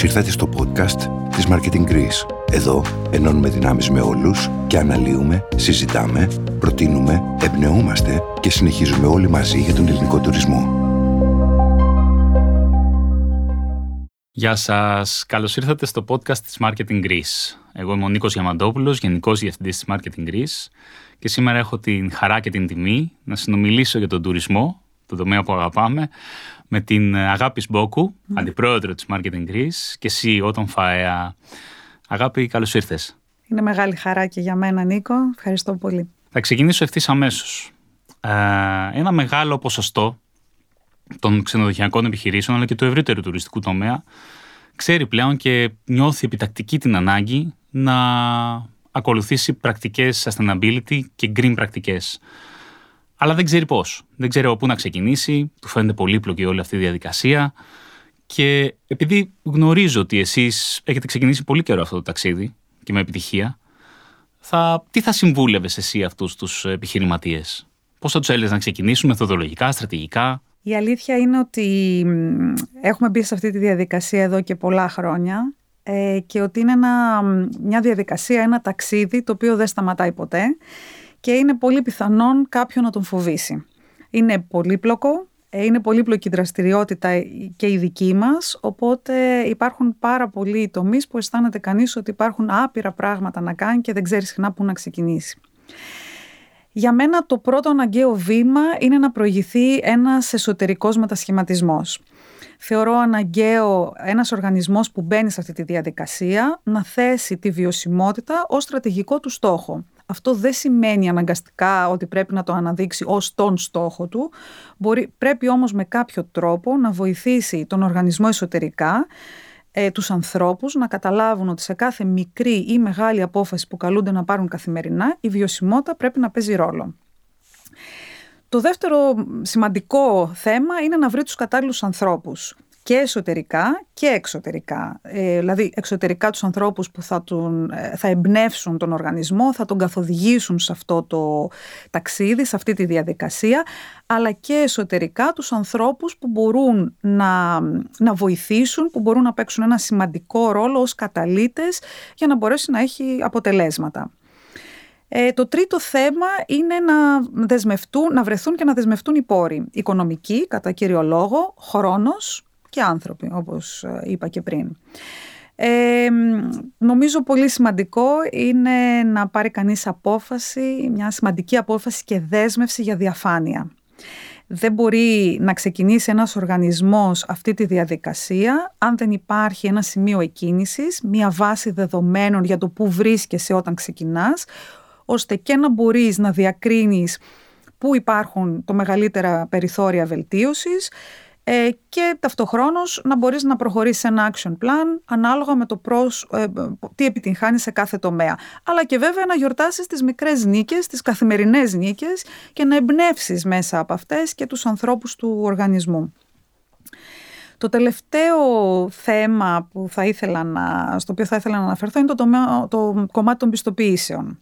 Καλώς ήρθατε στο podcast της Marketing Greece. Εδώ ενώνουμε δυνάμεις με όλους και αναλύουμε, συζητάμε, προτείνουμε, εμπνεούμαστε και συνεχίζουμε όλοι μαζί για τον ελληνικό τουρισμό. Γεια σας. Καλώς ήρθατε στο podcast της Marketing Greece. Εγώ είμαι ο Νίκος Γιαμαντόπουλος, Γενικός Διευθυντής της Marketing Greece και σήμερα έχω την χαρά και την τιμή να συνομιλήσω για τον τουρισμό, το τομέα που αγαπάμε, με την Αγάπης Σμπόκου, mm. αντιπρόεδρο της Marketing Greece και εσύ όταν ΦΑΕΑ. Αγάπη, καλώς ήρθες. Είναι μεγάλη χαρά και για μένα, Νίκο. Ευχαριστώ πολύ. Θα ξεκινήσω ευθύς αμέσως. Ε, ένα μεγάλο ποσοστό των ξενοδοχειακών επιχειρήσεων αλλά και του ευρύτερου τουριστικού τομέα ξέρει πλέον και νιώθει επιτακτική την ανάγκη να ακολουθήσει πρακτικές sustainability και green πρακτικές. Αλλά δεν ξέρει πώς. Δεν ξέρει από πού να ξεκινήσει, του φαίνεται πολύπλοκη όλη αυτή η διαδικασία και επειδή γνωρίζω ότι εσείς έχετε ξεκινήσει πολύ καιρό αυτό το ταξίδι και με επιτυχία, θα, τι θα συμβούλευες εσύ αυτούς τους επιχειρηματίες; Πώς θα τους έλεγες να ξεκινήσουν μεθοδολογικά, στρατηγικά; Η αλήθεια είναι ότι έχουμε μπει σε αυτή τη διαδικασία εδώ και πολλά χρόνια ε, και ότι είναι ένα, μια διαδικασία, ένα ταξίδι το οποίο δεν σταματάει ποτέ και είναι πολύ πιθανόν κάποιον να τον φοβήσει. Είναι πολύπλοκο, ε, είναι πολύπλοκη δραστηριότητα και η δική μας, οπότε υπάρχουν πάρα πολλοί τομείς που αισθάνεται κανείς ότι υπάρχουν άπειρα πράγματα να κάνει και δεν ξέρει συχνά πού να ξεκινήσει. Για μένα το πρώτο αναγκαίο βήμα είναι να προηγηθεί ένας εσωτερικός μετασχηματισμός. Θεωρώ αναγκαίο ένας οργανισμός που μπαίνει σε αυτή τη διαδικασία να θέσει τη βιωσιμότητα ως στρατηγικό του στόχο. Αυτό δεν σημαίνει αναγκαστικά ότι πρέπει να το αναδείξει ως τον στόχο του. Μπορεί, πρέπει όμως με κάποιο τρόπο να βοηθήσει τον οργανισμό εσωτερικά ε, τους ανθρώπους να καταλάβουν ότι σε κάθε μικρή ή μεγάλη απόφαση που καλούνται να πάρουν καθημερινά η βιωσιμότητα πρέπει να παίζει ρόλο. Το δεύτερο σημαντικό θέμα είναι να βρει τους κατάλληλους ανθρώπους και εσωτερικά και εξωτερικά. Ε, δηλαδή εξωτερικά τους ανθρώπους που θα, τον, ε, θα εμπνεύσουν τον οργανισμό, θα τον καθοδηγήσουν σε αυτό το ταξίδι, σε αυτή τη διαδικασία, αλλά και εσωτερικά τους ανθρώπους που μπορούν να, να βοηθήσουν, που μπορούν να παίξουν ένα σημαντικό ρόλο ως καταλήτες για να μπορέσει να έχει αποτελέσματα. Ε, το τρίτο θέμα είναι να, δεσμευτούν, να βρεθούν και να δεσμευτούν οι πόροι. Οικονομικοί, κατά κύριο λόγο, χρόνος, και άνθρωποι, όπως ε, είπα και πριν. Ε, νομίζω πολύ σημαντικό είναι να πάρει κανείς απόφαση, μια σημαντική απόφαση και δέσμευση για διαφάνεια. Δεν μπορεί να ξεκινήσει ένας οργανισμός αυτή τη διαδικασία αν δεν υπάρχει ένα σημείο εκκίνησης, μια βάση δεδομένων για το πού βρίσκεσαι όταν ξεκινάς, ώστε και να μπορείς να διακρίνεις πού υπάρχουν το μεγαλύτερα περιθώρια βελτίωσης, ε, και ταυτοχρόνως να μπορείς να προχωρήσεις ένα action plan ανάλογα με το προς, ε, τι επιτυγχάνει σε κάθε τομέα. Αλλά και βέβαια να γιορτάσεις τις μικρές νίκες, τις καθημερινές νίκες και να εμπνεύσεις μέσα από αυτές και τους ανθρώπους του οργανισμού. Το τελευταίο θέμα που θα ήθελα να, στο οποίο θα ήθελα να αναφερθώ είναι το, τομέα, το κομμάτι των πιστοποιήσεων.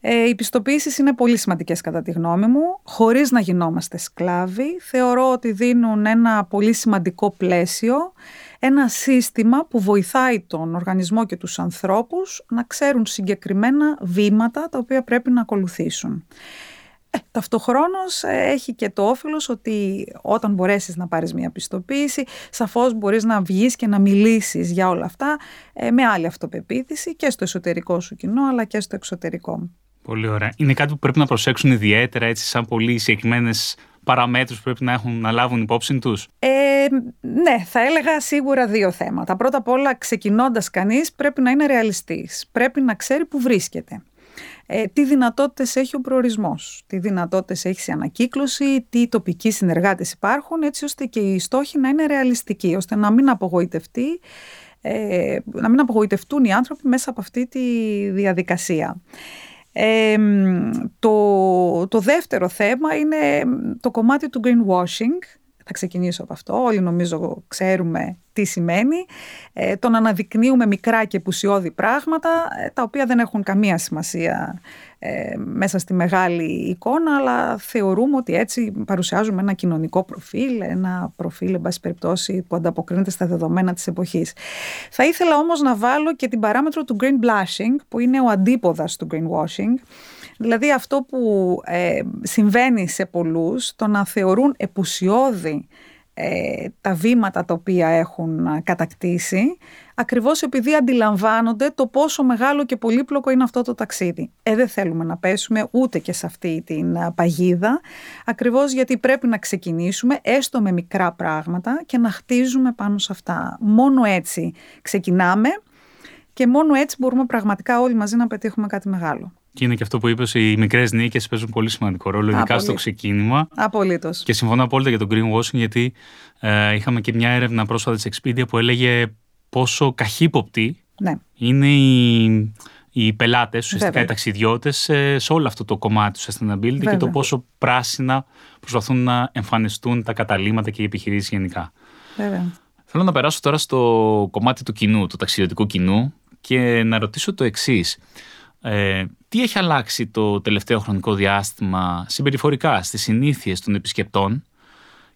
Ε, οι πιστοποιήσεις είναι πολύ σημαντικές κατά τη γνώμη μου, χωρίς να γινόμαστε σκλάβοι. Θεωρώ ότι δίνουν ένα πολύ σημαντικό πλαίσιο, ένα σύστημα που βοηθάει τον οργανισμό και τους ανθρώπους να ξέρουν συγκεκριμένα βήματα τα οποία πρέπει να ακολουθήσουν. Ε, ταυτοχρόνως ε, έχει και το όφελος ότι όταν μπορέσεις να πάρεις μια πιστοποίηση, σαφώς μπορείς να βγεις και να μιλήσεις για όλα αυτά ε, με άλλη αυτοπεποίθηση και στο εσωτερικό σου κοινό αλλά και στο εξωτερικό. Πολύ ωραία. Είναι κάτι που πρέπει να προσέξουν ιδιαίτερα, έτσι, σαν πολύ συγκεκριμένες παραμέτρους που πρέπει να, έχουν, να λάβουν υπόψη τους; Ε, ναι, θα έλεγα σίγουρα δύο θέματα. Πρώτα απ' όλα, ξεκινώντας κανείς, πρέπει να είναι ρεαλιστής. Πρέπει να ξέρει που βρίσκεται. Ε, τι δυνατότητες έχει ο προορισμός, τι δυνατότητες έχει η ανακύκλωση, τι τοπικοί συνεργάτες υπάρχουν, έτσι ώστε και οι στόχοι να είναι ρεαλιστικοί, ώστε να μην απογοητευτεί ε, να μην απογοητευτούν οι άνθρωποι μέσα από αυτή τη διαδικασία το, το δεύτερο θέμα είναι το κομμάτι του greenwashing. Θα ξεκινήσω από αυτό. Όλοι νομίζω ξέρουμε τι σημαίνει. Ε, τον αναδεικνύουμε μικρά και πουσιώδη πράγματα, ε, τα οποία δεν έχουν καμία σημασία ε, μέσα στη μεγάλη εικόνα, αλλά θεωρούμε ότι έτσι παρουσιάζουμε ένα κοινωνικό προφίλ, ένα προφίλ, εν πάση περιπτώσει, που ανταποκρίνεται στα δεδομένα της εποχής. Θα ήθελα όμως να βάλω και την παράμετρο του green blushing, που είναι ο αντίποδας του greenwashing, Δηλαδή αυτό που ε, συμβαίνει σε πολλούς, το να θεωρούν επουσιώδη ε, τα βήματα τα οποία έχουν ε, κατακτήσει, ακριβώς επειδή αντιλαμβάνονται το πόσο μεγάλο και πολύπλοκο είναι αυτό το ταξίδι. Ε, δεν θέλουμε να πέσουμε ούτε και σε αυτή την παγίδα, ακριβώς γιατί πρέπει να ξεκινήσουμε έστω με μικρά πράγματα και να χτίζουμε πάνω σε αυτά. Μόνο έτσι ξεκινάμε και μόνο έτσι μπορούμε πραγματικά όλοι μαζί να πετύχουμε κάτι μεγάλο. Και είναι και αυτό που είπες, οι μικρές νίκες παίζουν πολύ σημαντικό ρόλο, ειδικά στο ξεκίνημα. Απολύτως. Και συμφωνώ απόλυτα για τον greenwashing, γιατί ε, είχαμε και μια έρευνα πρόσφατα της Expedia που έλεγε πόσο καχύποπτοι ναι. είναι οι, οι πελάτες, ουσιαστικά οι ταξιδιώτες, σε, σε όλο αυτό το κομμάτι του sustainability και το πόσο πράσινα προσπαθούν να εμφανιστούν τα καταλήμματα και οι επιχειρήσεις γενικά. Βέβαια. Θέλω να περάσω τώρα στο κομμάτι του κοινού, του ταξιδιωτικού κοινού και να ρωτήσω το εξής. Ε, τι έχει αλλάξει το τελευταίο χρονικό διάστημα συμπεριφορικά στις συνήθειες των επισκεπτών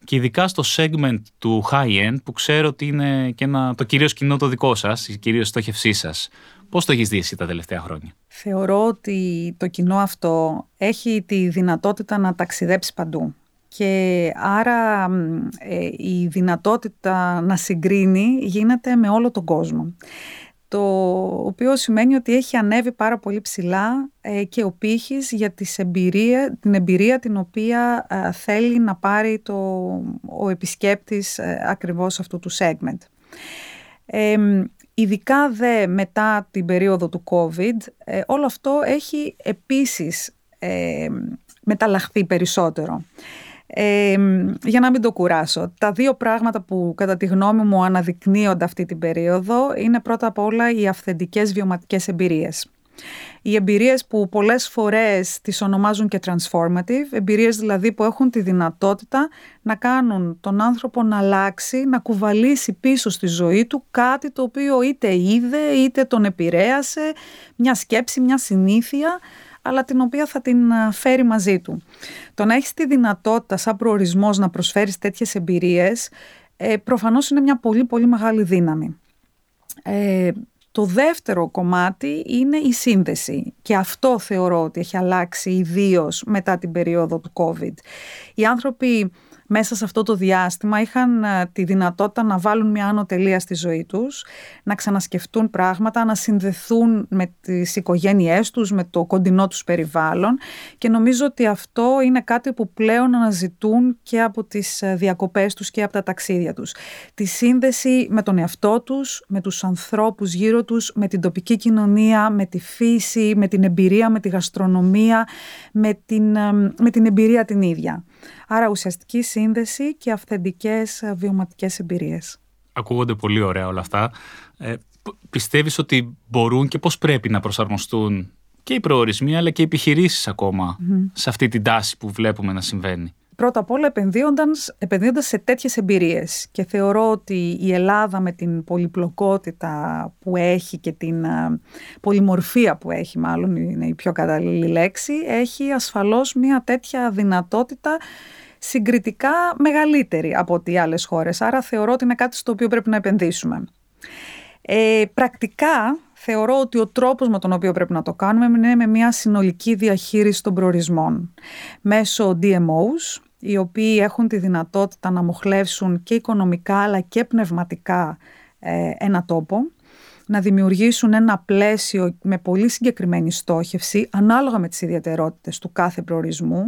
και ειδικά στο segment του high-end που ξέρω ότι είναι και ένα, το κυρίως κοινό το δικό σας, η κυρίως στόχευσή σας. Πώς το έχεις δει εσύ τα τελευταία χρόνια; Θεωρώ ότι το κοινό αυτό έχει τη δυνατότητα να ταξιδέψει παντού και άρα ε, η δυνατότητα να συγκρίνει γίνεται με όλο τον κόσμο το οποίο σημαίνει ότι έχει ανέβει πάρα πολύ ψηλά ε, και ο πύχης για τις εμπειρία, την εμπειρία την οποία ε, θέλει να πάρει το, ο επισκέπτης ε, ακριβώς αυτού του segment. ειδικά δε μετά την περίοδο του COVID, όλο αυτό έχει επίσης μεταλλαχθεί περισσότερο για να μην το κουράσω. Τα δύο πράγματα που κατά τη γνώμη μου αναδεικνύονται αυτή την περίοδο είναι πρώτα απ' όλα οι αυθεντικές βιωματικές εμπειρίες. Οι εμπειρίες που πολλές φορές τις ονομάζουν και transformative, εμπειρίες δηλαδή που έχουν τη δυνατότητα να κάνουν τον άνθρωπο να αλλάξει, να κουβαλήσει πίσω στη ζωή του κάτι το οποίο είτε είδε είτε τον επηρέασε, μια σκέψη, μια συνήθεια, αλλά την οποία θα την φέρει μαζί του. Το να έχεις τη δυνατότητα σαν προορισμός να προσφέρεις τέτοιες εμπειρίες ε, προφανώς είναι μια πολύ πολύ μεγάλη δύναμη. Ε, το δεύτερο κομμάτι είναι η σύνδεση και αυτό θεωρώ ότι έχει αλλάξει ιδίως μετά την περίοδο του COVID. Οι άνθρωποι μέσα σε αυτό το διάστημα είχαν ε, τη δυνατότητα να βάλουν μια άνω τελεία στη ζωή τους, να ξανασκεφτούν πράγματα, να συνδεθούν με τις οικογένειές τους, με το κοντινό τους περιβάλλον και νομίζω ότι αυτό είναι κάτι που πλέον αναζητούν και από τις ε, διακοπές τους και από τα ταξίδια τους. Τη σύνδεση με τον εαυτό τους, με τους ανθρώπους γύρω τους, με την τοπική κοινωνία, με τη φύση, με την εμπειρία, με τη γαστρονομία, με την, ε, με την εμπειρία την ίδια. Άρα ουσιαστική σύνδεση και αυθεντικές ε, βιωματικές εμπειρίες. Ακούγονται πολύ ωραία όλα αυτά. Ε, πιστεύεις ότι μπορούν και πώς πρέπει να προσαρμοστούν και οι προορισμοί αλλά και οι επιχειρήσεις σε αυτή την τάση που βλέπουμε να συμβαίνει; Πρώτα απ' όλα επενδύοντας, επενδύοντας σε τέτοιες εμπειρίες και θεωρώ ότι η Ελλάδα με την πολυπλοκότητα που έχει και την ε, πολυμορφία που έχει μάλλον είναι η πιο κατάλληλη λέξη έχει ασφαλώς μια τέτοια δυνατότητα συγκριτικά μεγαλύτερη από ό,τι άλλες χώρες. Άρα θεωρώ ότι είναι κάτι στο οποίο πρέπει να επενδύσουμε. Ε, πρακτικά θεωρώ ότι ο τρόπος με τον οποίο πρέπει να το κάνουμε είναι με μια συνολική διαχείριση των προορισμών μέσω DMOs, οι οποίοι έχουν τη δυνατότητα να μοχλεύσουν και οικονομικά αλλά και πνευματικά ε, ένα τόπο να δημιουργήσουν ένα πλαίσιο με πολύ συγκεκριμένη στόχευση ανάλογα με τις ιδιαιτερότητες του κάθε προορισμού,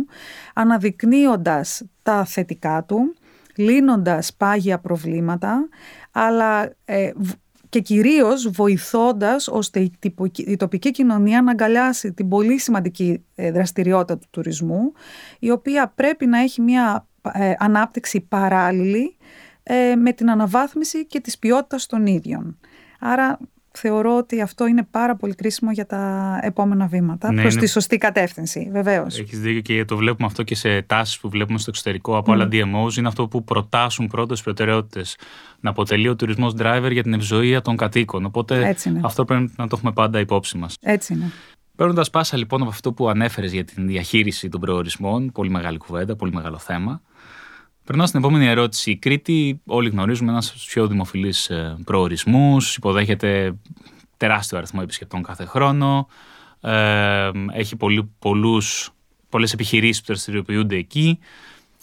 αναδεικνύοντας τα θετικά του, λύνοντας πάγια προβλήματα, αλλά ε, και κυρίως βοηθώντας ώστε η τοπική κοινωνία να αγκαλιάσει την πολύ σημαντική ε, δραστηριότητα του τουρισμού, η οποία πρέπει να έχει μια ε, ανάπτυξη παράλληλη με την αναβάθμιση και της ποιότητας των ίδιων. Άρα θεωρώ ότι αυτό είναι πάρα πολύ κρίσιμο για τα επόμενα βήματα ναι, προς τη σωστή κατεύθυνση, βεβαίως. Έχεις δίκιο και το βλέπουμε αυτό και σε τάσεις που βλέπουμε στο εξωτερικό από mm. άλλα DMOs, είναι αυτό που προτάσουν πρώτες προτεραιότητες. Να αποτελεί ο τουρισμός driver για την ευζοία των κατοίκων. Οπότε αυτό πρέπει να το έχουμε πάντα υπόψη μας. Έτσι είναι. Παίρνοντας πάσα λοιπόν από αυτό που ανέφερες για την διαχείριση των προορισμών, πολύ μεγάλη κουβέντα, πολύ μεγάλο θέμα. Περνάω στην επόμενη ερώτηση. Η Κρήτη, όλοι γνωρίζουμε, ένας από τους πιο δημοφιλείς ε, προορισμούς. Υποδέχεται τεράστιο αριθμό επισκεπτών κάθε χρόνο. Ε, έχει πολλούς, πολλές επιχειρήσεις που δραστηριοποιούνται εκεί.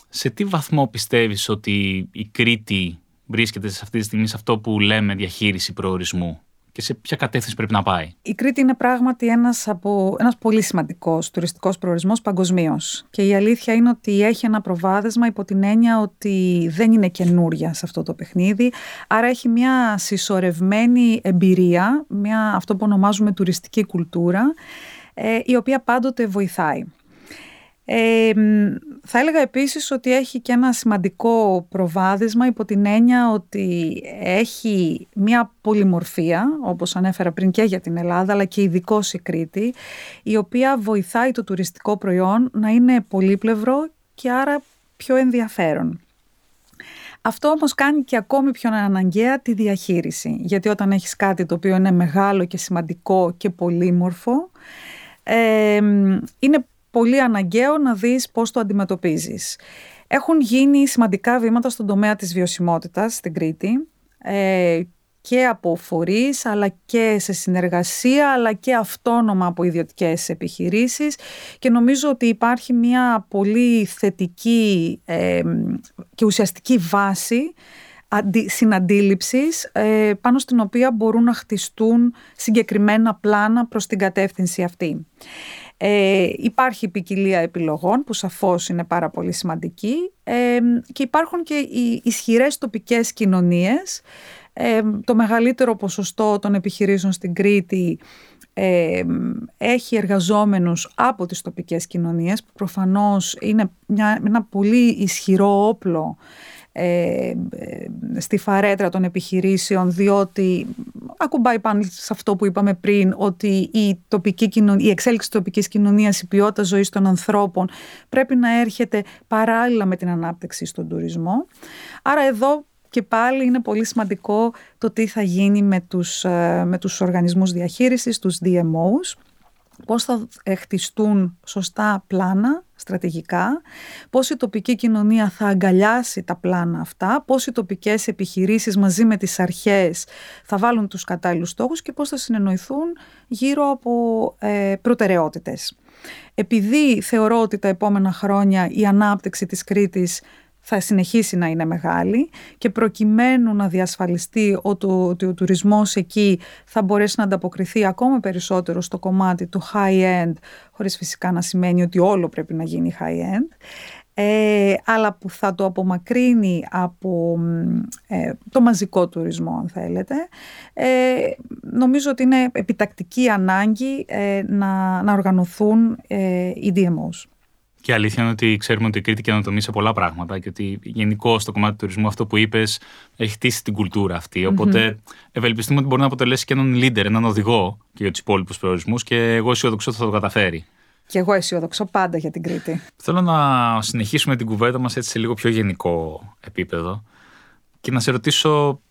Σε τι βαθμό πιστεύεις ότι η Κρήτη βρίσκεται σε αυτή τη στιγμή σε αυτό που λέμε διαχείριση προορισμού; Και σε ποια κατεύθυνση πρέπει να πάει. Η Κρήτη είναι πράγματι ένας, από, ένας πολύ σημαντικός τουριστικός προορισμός παγκοσμίως. Και η αλήθεια είναι ότι έχει ένα προβάδισμα υπό την έννοια ότι δεν είναι καινούρια σε αυτό το παιχνίδι. Άρα έχει μια συσσωρευμένη εμπειρία, μια, αυτό που ονομάζουμε τουριστική κουλτούρα, ε, η οποία πάντοτε βοηθάει. Ε, θα έλεγα επίσης ότι έχει και ένα σημαντικό προβάδισμα υπό την έννοια ότι έχει μια πολυμορφία, όπως ανέφερα πριν και για την Ελλάδα, αλλά και ειδικό η Κρήτη, η οποία βοηθάει το τουριστικό προϊόν να είναι πολύπλευρο και άρα πιο ενδιαφέρον. Αυτό όμως κάνει και ακόμη πιο αναγκαία τη διαχείριση, γιατί όταν έχεις κάτι το οποίο είναι μεγάλο και σημαντικό και πολύμορφο, ε, είναι πολύ αναγκαίο να δεις πώς το αντιμετωπίζεις. Έχουν γίνει σημαντικά βήματα στον τομέα της βιωσιμότητας στην Κρήτη ε, και από φορείς αλλά και σε συνεργασία αλλά και αυτόνομα από ιδιωτικές επιχειρήσεις και νομίζω ότι υπάρχει μια πολύ θετική ε, και ουσιαστική βάση συναντήληψης ε, πάνω στην οποία μπορούν να χτιστούν συγκεκριμένα πλάνα προς την κατεύθυνση αυτή. Ε, υπάρχει ποικιλία επιλογών που σαφώς είναι πάρα πολύ σημαντική ε, και υπάρχουν και οι ισχυρές τοπικές κοινωνίες. Ε, το μεγαλύτερο ποσοστό των επιχειρήσεων στην Κρήτη ε, έχει εργαζόμενους από τις τοπικές κοινωνίες που προφανώς είναι μια, ένα πολύ ισχυρό όπλο ε, στη φαρέτρα των επιχειρήσεων διότι ακουμπάει πάνω σε αυτό που είπαμε πριν ότι η, τοπική κοινωνία, η εξέλιξη της τοπικής κοινωνίας, η ποιότητα ζωής των ανθρώπων πρέπει να έρχεται παράλληλα με την ανάπτυξη στον τουρισμό. Άρα εδώ και πάλι είναι πολύ σημαντικό το τι θα γίνει με τους, ε, με τους οργανισμούς διαχείρισης, τους DMOs πώς θα χτιστούν σωστά πλάνα στρατηγικά, πώς η τοπική κοινωνία θα αγκαλιάσει τα πλάνα αυτά, πώς οι τοπικές επιχειρήσεις μαζί με τις αρχές θα βάλουν τους κατάλληλους στόχους και πώς θα συνεννοηθούν γύρω από ε, προτεραιότητες. Επειδή θεωρώ ότι τα επόμενα χρόνια η ανάπτυξη της Κρήτης θα συνεχίσει να είναι μεγάλη και προκειμένου να διασφαλιστεί ότι ο τουρισμός εκεί θα μπορέσει να ανταποκριθεί ακόμα περισσότερο στο κομμάτι του high-end, χωρίς φυσικά να σημαίνει ότι όλο πρέπει να γίνει high-end, ε, αλλά που θα το απομακρύνει από ε, το μαζικό τουρισμό αν θέλετε ε, νομίζω ότι είναι επιτακτική ανάγκη ε, να, να οργανωθούν οι DMOs. Και αλήθεια είναι ότι ξέρουμε ότι η Κρήτη καινοτομεί σε πολλά πράγματα και ότι γενικώ στο κομμάτι του τουρισμού αυτό που είπες έχει χτίσει την κουλτούρα αυτή. Οπότε ευελπιστούμε ότι μπορεί να αποτελέσει και έναν leader, έναν οδηγό και για τους υπόλοιπους προορισμούς και εγώ αισιοδοξώ ότι θα το καταφέρει. Και εγώ αισιοδοξώ πάντα για την Κρήτη. Θέλω να συνεχίσουμε την κουβέντα μας έτσι σε λίγο πιο γενικό επίπεδο και να σε ρωτήσω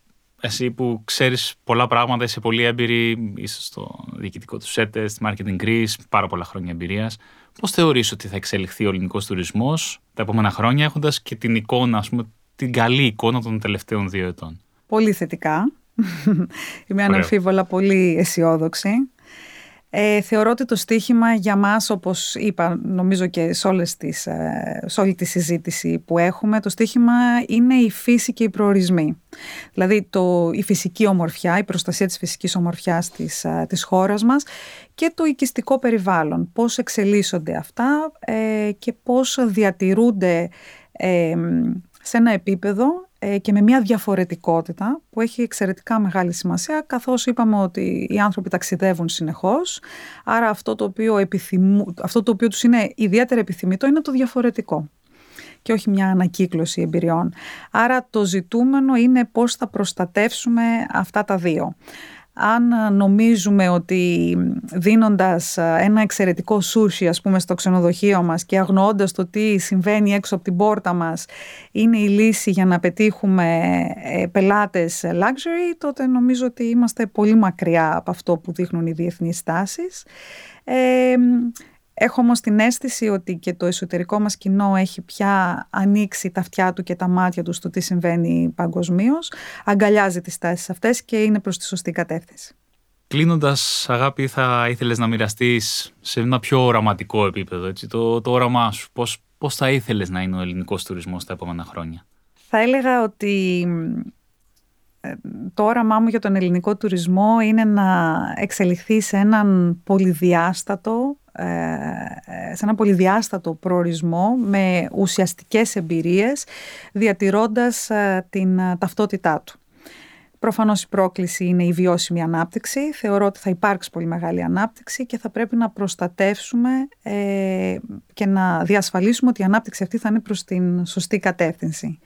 εσύ που ξέρεις πολλά πράγματα, είσαι πολύ έμπειρη, είσαι στο διοικητικό του ΣΕΤΕ, στη Marketing Greece, πάρα πολλά χρόνια εμπειρίας. Πώς θεωρείς ότι θα εξελιχθεί ο ελληνικός τουρισμός τα επόμενα χρόνια, έχοντας και την εικόνα, ας πούμε, την καλή εικόνα των τελευταίων δύο ετών; Πολύ θετικά. Είμαι αναμφίβολα πολύ αισιόδοξη. Ε, θεωρώ ότι το στίχημα για μας, όπως είπα νομίζω και σε, όλες τις, ε, σε όλη τη συζήτηση που έχουμε, το στίχημα είναι η φύση και οι προορισμοί. Δηλαδή το, η φυσική ομορφιά, η προστασία της φυσικής ομορφιάς της, ε, της χώρας μας και το οικιστικό περιβάλλον. Πώς εξελίσσονται αυτά ε, και πώς διατηρούνται σε ένα επίπεδο ε, και με μια διαφορετικότητα που έχει εξαιρετικά μεγάλη σημασία καθώς είπαμε ότι οι άνθρωποι ταξιδεύουν συνεχώς άρα αυτό το οποίο, επιθυμού, αυτό το οποίο τους είναι ιδιαίτερα επιθυμητό είναι το διαφορετικό και όχι μια ανακύκλωση εμπειριών. Άρα το ζητούμενο είναι πώς θα προστατεύσουμε αυτά τα δύο. Αν νομίζουμε ότι δίνοντας ένα εξαιρετικό σούσι ας πούμε στο ξενοδοχείο μας και αγνοώντας το τι συμβαίνει έξω από την πόρτα μας είναι η λύση για να πετύχουμε ε, πελάτες luxury τότε νομίζω ότι είμαστε πολύ μακριά από αυτό που δείχνουν οι διεθνείς τάσεις. Ε, Έχω όμως την αίσθηση ότι και το εσωτερικό μας κοινό έχει πια ανοίξει τα αυτιά του και τα μάτια του στο τι συμβαίνει παγκοσμίως, αγκαλιάζει τις τάσεις αυτές και είναι προς τη σωστή κατεύθυνση. Κλείνοντας, αγάπη, θα ήθελες να μοιραστείς σε ένα πιο οραματικό επίπεδο, έτσι, το, το όραμά σου. Πώς, πώς θα ήθελες να είναι ο ελληνικός τουρισμός τα επόμενα χρόνια; Θα έλεγα ότι ε, το όραμά μου για τον ελληνικό τουρισμό είναι να εξελιχθεί σε έναν πολυδιάστατο, ε, σε έναν πολυδιάστατο προορισμό με ουσιαστικές εμπειρίες διατηρώντας ε, την ταυτότητά του. Προφανώς η πρόκληση είναι η βιώσιμη ανάπτυξη. Θεωρώ ότι θα υπάρξει πολύ μεγάλη ανάπτυξη και θα πρέπει να προστατεύσουμε και να διασφαλίσουμε ότι η ανάπτυξη αυτή θα είναι προς την σωστή κατεύθυνση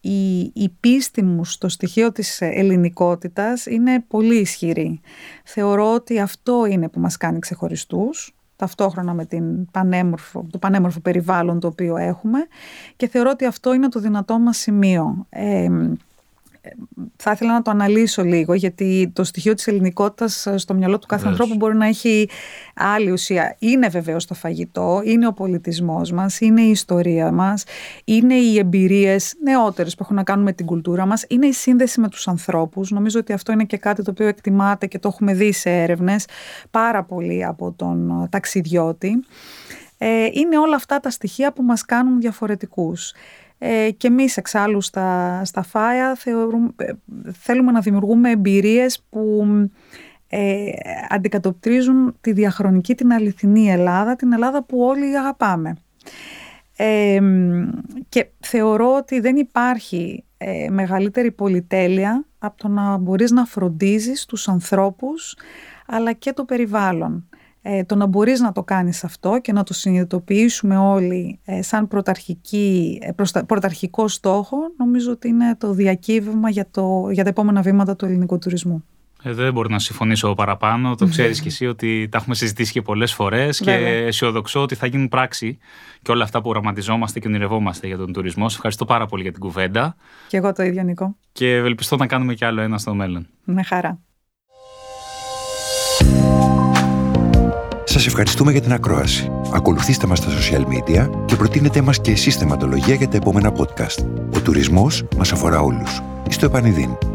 η, η πίστη μου στο στοιχείο της ελληνικότητας είναι πολύ ισχυρή. Θεωρώ ότι αυτό είναι που μας κάνει ξεχωριστούς, ταυτόχρονα με την πανέμορφο, το πανέμορφο περιβάλλον το οποίο έχουμε και θεωρώ ότι αυτό είναι το δυνατό μας σημείο θα ήθελα να το αναλύσω λίγο γιατί το στοιχείο της ελληνικότητας ε, στο μυαλό του κάθε ανθρώπου μπορεί να έχει άλλη ουσία. Είναι βεβαίως το φαγητό, είναι ο πολιτισμός μας, είναι η ιστορία μας, είναι οι εμπειρίες νεότερες που έχουν να κάνουν με την κουλτούρα μας, είναι η σύνδεση με τους ανθρώπους. Νομίζω ότι αυτό είναι και κάτι το οποίο εκτιμάται και το έχουμε δει σε έρευνες πάρα πολύ από τον ταξιδιώτη. Ε, είναι όλα αυτά τα στοιχεία που μας κάνουν διαφορετικούς. Ε, και εμείς εξάλλου στα, στα ΦΑΙΑ ε, θέλουμε να δημιουργούμε εμπειρίες που ε, αντικατοπτρίζουν τη διαχρονική, την αληθινή Ελλάδα, την Ελλάδα που όλοι αγαπάμε. Ε, και θεωρώ ότι δεν υπάρχει ε, μεγαλύτερη πολυτέλεια από το να μπορείς να φροντίζεις τους ανθρώπους αλλά και το περιβάλλον. Ε, το να μπορείς να το κάνεις αυτό και να το συνειδητοποιήσουμε όλοι ε, σαν πρωταρχική, ε, πρωταρχικό στόχο νομίζω ότι είναι το διακύβευμα για, το, για τα επόμενα βήματα του ελληνικού τουρισμού. Ε, δεν μπορώ να συμφωνήσω παραπάνω. Το ξέρεις και εσύ ότι τα έχουμε συζητήσει και πολλές φορές και αισιοδοξώ ότι θα γίνουν πράξη και όλα αυτά που οραματιζόμαστε και ονειρευόμαστε για τον τουρισμό. Σε ευχαριστώ πάρα πολύ για την κουβέντα. Και εγώ το ίδιο, Νικό. Και ευελπιστώ να κάνουμε κι άλλο ένα στο μέλλον. Με χαρά. Σας ευχαριστούμε για την ακρόαση. Ακολουθήστε μας στα social media και προτείνετε μας και εσείς θεματολογία για τα επόμενα podcast. Ο τουρισμός μας αφορά όλους. Είστε επανειδήν.